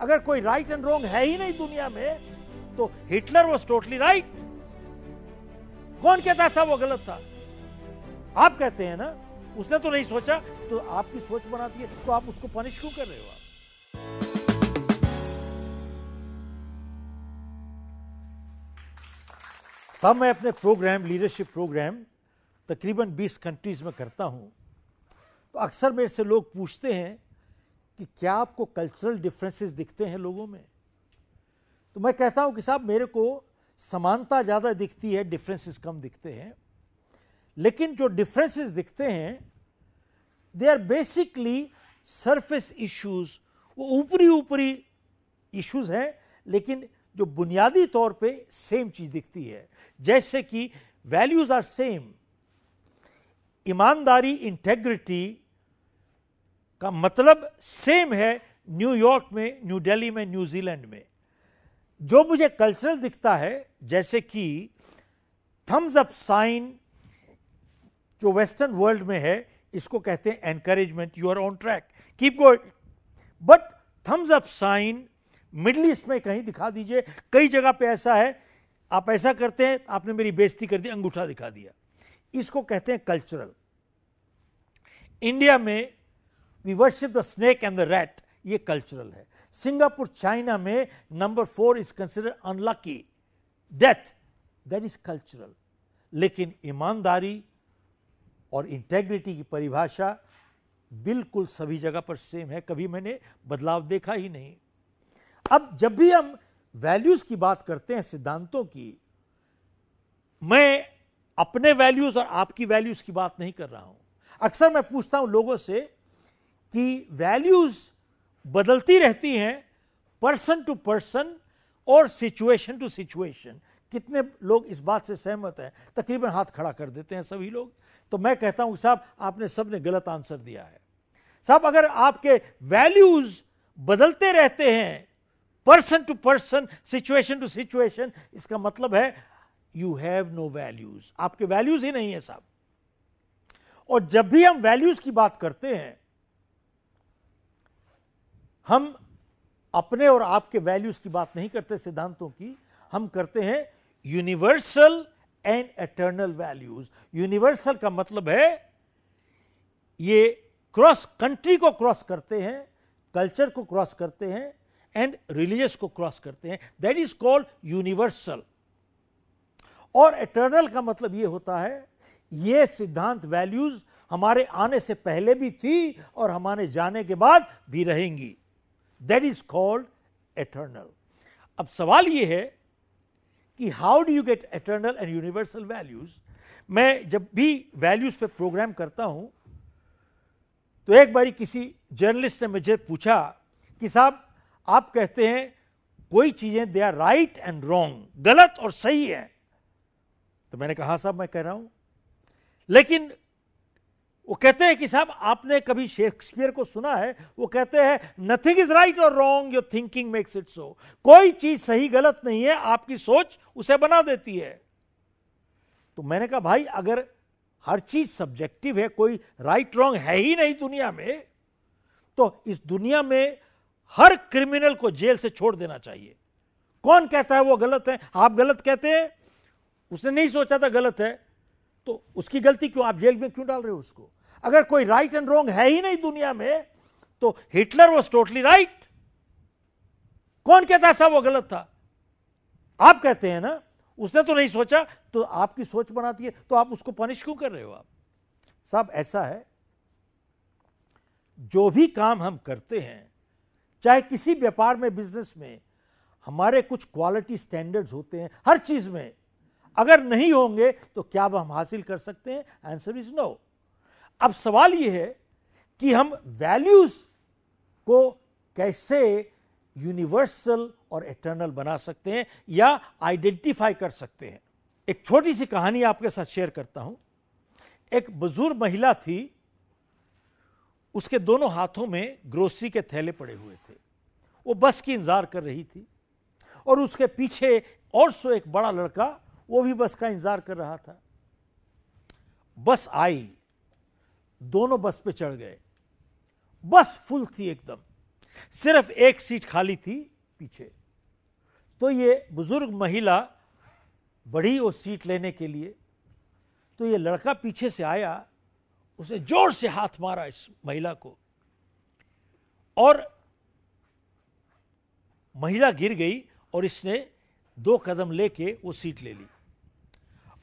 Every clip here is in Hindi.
अगर कोई राइट एंड रॉन्ग है ही नहीं दुनिया में तो हिटलर वॉज़ टोटली राइट कौन कहता था वो गलत था? आप कहते हैं ना, उसने तो नहीं सोचा तो आपकी सोच बनाती है तो आप उसको पनिश क्यों कर रहे हो आप? साहब मैं अपने प्रोग्राम लीडरशिप प्रोग्राम तकरीबन 20 कंट्रीज़ में करता हूँ। तो अक्सर मेरे से लोग पूछते हैं कि क्या आपको कल्चरल डिफरेंसेस दिखते हैं लोगों में? तो मैं कहता हूँ कि साहब, मेरे को समानता ज़्यादा दिखती है डिफरेंसेस कम दिखते हैं। लेकिन जो डिफरेंसेस दिखते हैं they are basically surface issues वो ऊपरी ऊपरी इश्यूज़ हैं, लेकिन जो बुनियादी तौर पे सेम चीज़ दिखती है। जैसे कि वैल्यूज़ आर सेम ईमानदारी इंटेग्रिटी का मतलब सेम है न्यूयॉर्क में न्यू दिल्ली में न्यूजीलैंड में। जो मुझे कल्चरल दिखता है, जैसे कि थम्स अप साइन जो वेस्टर्न वर्ल्ड में है, इसको कहते हैं encouragement you are on track keep going but thumbs up sign middle east में कहीं दिखा दीजिए, कई जगह पे ऐसा है, आप ऐसा करते हैं, आपने मेरी बेइज्जती कर दी, अंगूठा दिखा दिया। इसको कहते हैं कल्चरल इंडिया में we worship the snake and the rat ये कल्चरल है। सिंगापुर, चाइना में number four is consider unlucky death that is cultural लेकिन ईमानदारी और इंटेग्रिटी की परिभाषा बिल्कुल सभी जगह पर सेम है। कभी मैंने बदलाव देखा ही नहीं। अब जब भी हम वैल्यूज़ की बात करते हैं, सिद्धांतों की, मैं अपने वैल्यूज़ और आपकी वैल्यूज़ की बात नहीं कर रहा हूँ। अक्सर मैं पूछता हूँ लोगों से कि वैल्यूज़ बदलती रहती हैं पर्सन टू पर्सन और सिचुएशन टू सिचुएशन कितने लोग इस बात से सहमत हैं? तकरीबन हाथ खड़ा कर देते हैं सभी लोग। तो मैं कहता हूँ, साहब, आपने सबने गलत आंसर दिया है। साहब, अगर आपके वैल्यूज़ बदलते रहते हैं person to person situation to situation इसका मतलब है यू हैव नो वैल्यूज़ आपके वैल्यूज़ ही नहीं है, साहब। और जब भी हम वैल्यूज़ की बात करते हैं हम अपने और आपके वैल्यूज़ की बात नहीं करते सिद्धांतों की, हम करते हैं universal and eternal values universal का मतलब है, ये क्रॉस कंट्री को क्रॉस करते हैं कल्चर को क्रॉस करते हैं एंड रिलीजियस को क्रॉस करते हैं. दैट इज़ कॉल्ड यूनिवर्सल और एटर्नल का मतलब ये होता है, ये सिद्धांत वैल्यूज़ हमारे आने से पहले भी थी और हमारे जाने के बाद भी रहेंगी. दैट इज़ कॉल्ड एटर्नल अब सवाल ये है कि how do you get eternal and universal values मैं जब भी वैल्यूज़ पे प्रोग्राम करता हूँ तो एक बारी किसी जर्नलिस्ट ने मुझे पूछा कि साहब, आप कहते हैं कोई चीज़ें they are right and wrong गलत और सही है। तो मैंने कहा साहब, मैं कह रहा हूँ। लेकिन वो कहते हैं कि साहब, आपने कभी शेक्सपियर को सुना है? वो कहते हैं नथिंग इज़ राइट और wrong your thinking makes it so कोई चीज़ सही गलत नहीं है, आपकी सोच उसे बना देती है। तो मैंने कहा, भाई, अगर हर चीज़ सब्जेक्टिव है, कोई राइट रॉन्ग है ही नहीं दुनिया में तो इस दुनिया में हर क्रिमिनल को जेल से छोड़ देना चाहिए। कौन कहता है वो गलत है? आप गलत कहते हैं? उसने नहीं सोचा था गलत है। तो उसकी गलती क्यों? आप जेल में क्यों डाल रहे हो उसको? अगर कोई राइट एंड रॉन्ग है ही नहीं दुनिया में तो हिटलर वॉज़ टोटली राइट कौन कहता था वो गलत था? आप कहते हैं ना, उसने तो नहीं सोचा तो आपकी सोच बनाती है तो आप उसको पनिश क्यों कर रहे हो आप? साहब, ऐसा है, जो भी काम हम करते हैं, चाहे किसी व्यापार में बिज़नेस में, हमारे कुछ क्वालिटी स्टैंडर्ड्स होते हैं, हर चीज़ में अगर नहीं होंगे तो क्या अब हम हासिल कर सकते हैं? आंसर इज़ नो अब सवाल यह है कि हम वैल्यूज़ को कैसे यूनिवर्सल और एटर्नल बना सकते हैं या आइडेंटिफाई कर सकते हैं? एक छोटी सी कहानी आपके साथ शेयर करता हूँ। एक बुज़ुर्ग महिला थी, उसके दोनों हाथों में ग्रोसरी के थैले पड़े हुए थे। वो बस की इंतज़ार कर रही थी और उसके पीछे और सो एक बड़ा लड़का वो भी बस का इंतज़ार कर रहा था। बस आई, दोनों बस पे चढ़ गए। बस फुल थी एकदम। सिर्फ़ एक सीट खाली थी पीछे। तो ये बुज़ुर्ग महिला बढ़ी वो सीट लेने के लिए तो ये लड़का पीछे से आया, उसे ज़ोर से हाथ मारा इस महिला को। और महिला गिर गई और इसने दो कदम लेके वो सीट ले ली।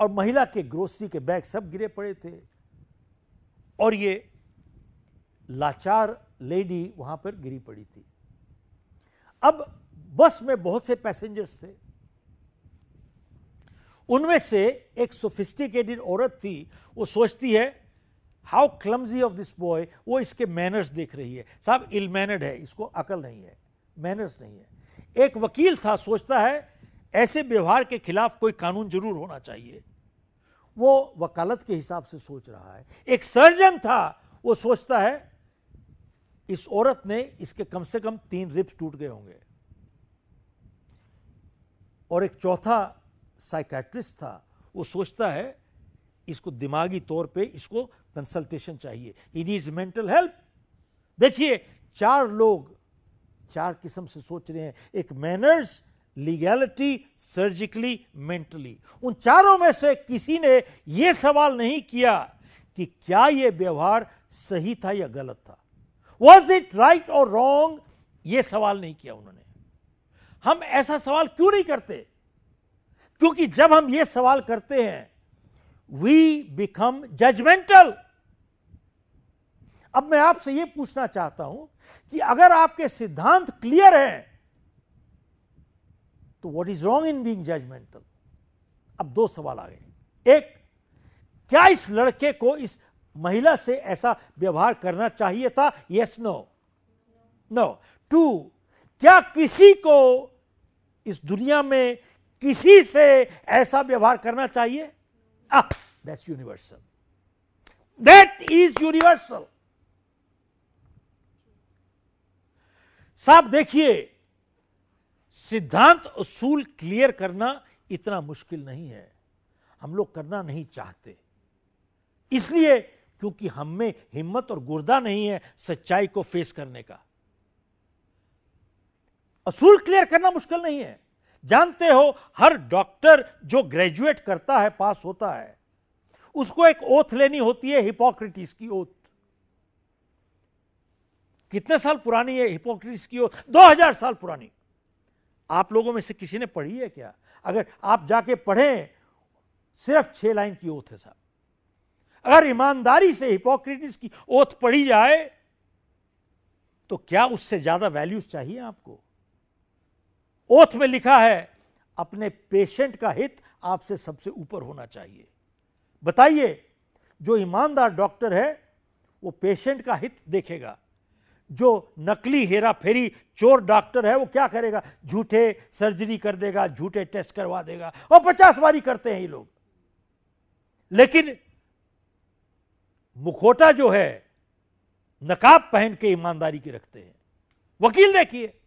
और महिला के ग्रोसरी के बैग सब गिरे पड़े थे। और ये लाचार लेडी वहाँ पर गिरी पड़ी थी। अब बस में बहुत से पैसेंजर्स थे। उनमें से एक सोफिस्टिकेटेड औरत थी। वो सोचती है how clumsy of this boy वो इसके मैनर्स देख रही है। साहब इल मैनर्ड है, इसको अकल नहीं है मैनर्स नहीं है। एक वकील था, सोचता है, ऐसे व्यवहार के खिलाफ कोई कानून ज़रूर होना चाहिए। वो वकालत के हिसाब से सोच रहा है। एक सर्जन था, वो सोचता है, इस औरत ने इसके कम से कम तीन रिप्स टूट गए होंगे। और एक चौथा साइकेट्रिस्ट था, वो सोचता है, इसको दिमागी तौर पे इसको कंसल्टेशन चाहिए। ही नीड्स मेंटल हेल्प देखिए, चार लोग, चार किस्म से सोच रहे हैं। एक मैनर्स लीगैलिटी सर्जिकली मेंटली उन चारों में से किसी ने यह सवाल नहीं किया कि क्या यह व्यवहार सही था या गलत था। वॉज़ इट राइट और रॉन्ग यह सवाल नहीं किया उन्होंने। हम ऐसा सवाल क्यों नहीं करते? क्योंकि जब हम यह सवाल करते हैं वी बिकम जजमेंटल अब मैं आपसे यह पूछना चाहता हूँ कि अगर आपके सिद्धांत क्लियर हैं तो what is wrong in being judgemental अब दो सवाल आ गए। एक, क्या इस लड़के को इस महिला से ऐसा व्यवहार करना चाहिए था? यस नो नो टू क्या किसी को इस दुनिया में किसी से ऐसा व्यवहार करना चाहिए? That's universal that is universal साहब, देखिए सिद्धांत उसूल क्लियर करना इतना मुश्किल नहीं है। हम लोग करना नहीं चाहते। इसलिए क्योंकि हम में हिम्मत और गुर्दा नहीं है सच्चाई को फेस करने का। असूल क्लियर करना मुश्किल नहीं है। जानते हो, हर डॉक्टर जो ग्रेजुएट करता है, पास होता है, उसको एक ओथ लेनी होती है हिपोक्रेटिस की ओथ। कितने साल पुरानी है हिपोक्रेटिस की ओथ? 2000 साल पुरानी। आप लोगों में से किसी ने पढ़ी है क्या? अगर आप जाके पढ़ें, सिर्फ़ छह लाइन की ओथ है साहब। अगर ईमानदारी से हिपोक्रेटिस की ओथ पढ़ी जाए तो क्या उससे ज़्यादा वैल्यूज़ चाहिए आपको? ओथ में लिखा है, अपने पेशेंट का हित आपसे सबसे ऊपर होना चाहिए। बताइए, जो ईमानदार डॉक्टर है, वो पेशेंट का हित देखेगा। जो नकली हेरा फेरी चोर डॉक्टर है, वो क्या करेगा? झूठे सर्जरी कर देगा, झूठे टेस्ट करवा देगा और पचास बारी करते हैं ये लोग। लेकिन मुखोटा जो है, नकाब पहन के ईमानदारी की रखते हैं। वकील देखिए,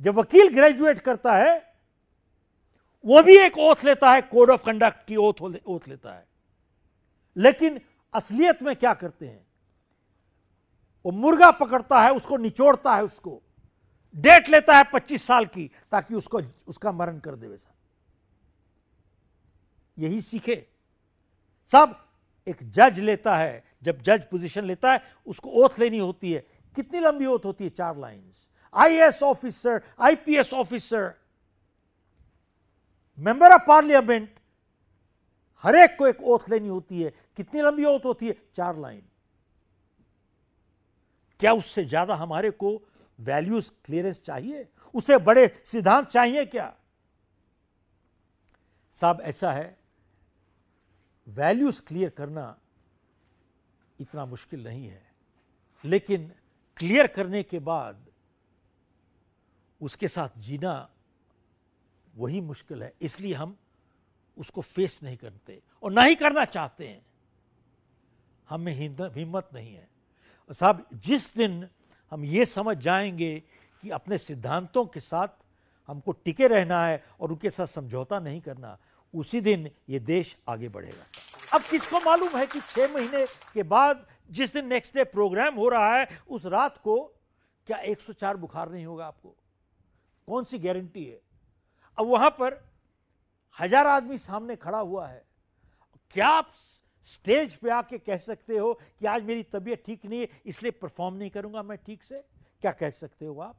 जब वकील ग्रेजुएट करता है, वो भी एक ओथ लेता है, कोड ऑफ़ कंडक्ट की ओथ ओथ लेता है। लेकिन असलियत में क्या करते हैं? वो मुर्गा पकड़ता है, उसको निचोड़ता है उसको। डेट लेता है 25 साल की, ताकि उसको, उसका मरण कर दे वैसा यही सीखे। सब एक जज लेता है, जब जज पोजीशन लेता है, उसको ओथ लेनी होती है। कितनी लंबी ओथ होती है? चार lines IAS officer IPS officer member of parliament हर एक को एक ओथ लेनी होती है। कितनी लंबी ओथ होती है? चार लाइन क्या उससे ज़्यादा हमारे को वैल्यूज़ क्लियरेंस चाहिए? उसे बड़े सिद्धांत चाहिए क्या? साहब, ऐसा है वैल्यूज़ क्लियर करना इतना मुश्किल नहीं है, लेकिन क्लियर करने के बाद उसके साथ जीना वही मुश्किल है, इसलिए हम उसको फेस नहीं करते और ना ही करना चाहते हैं। हमें हिम्मत नहीं है। साहब, जिस दिन हम ये समझ जाएँगे कि अपने सिद्धांतों के साथ हमको टिके रहना है और उनके साथ समझौता नहीं करना, उसी दिन ये देश आगे बढ़ेगा। अब किसको मालूम है कि छह महीने के बाद जिस दिन नेक्स्ट डे प्रोग्राम हो रहा है, उस रात को क्या 104 बुखार नहीं होगा आपको? कौन सी गारंटी है? अब वहाँ पर हज़ार आदमी सामने खड़ा हुआ है। क्या आप स्टेज पे आके कह सकते हो कि आज मेरी तबीयत ठीक नहीं है, इसलिए परफॉर्म नहीं करूँगा मैं ठीक से? क्या कह सकते हो आप?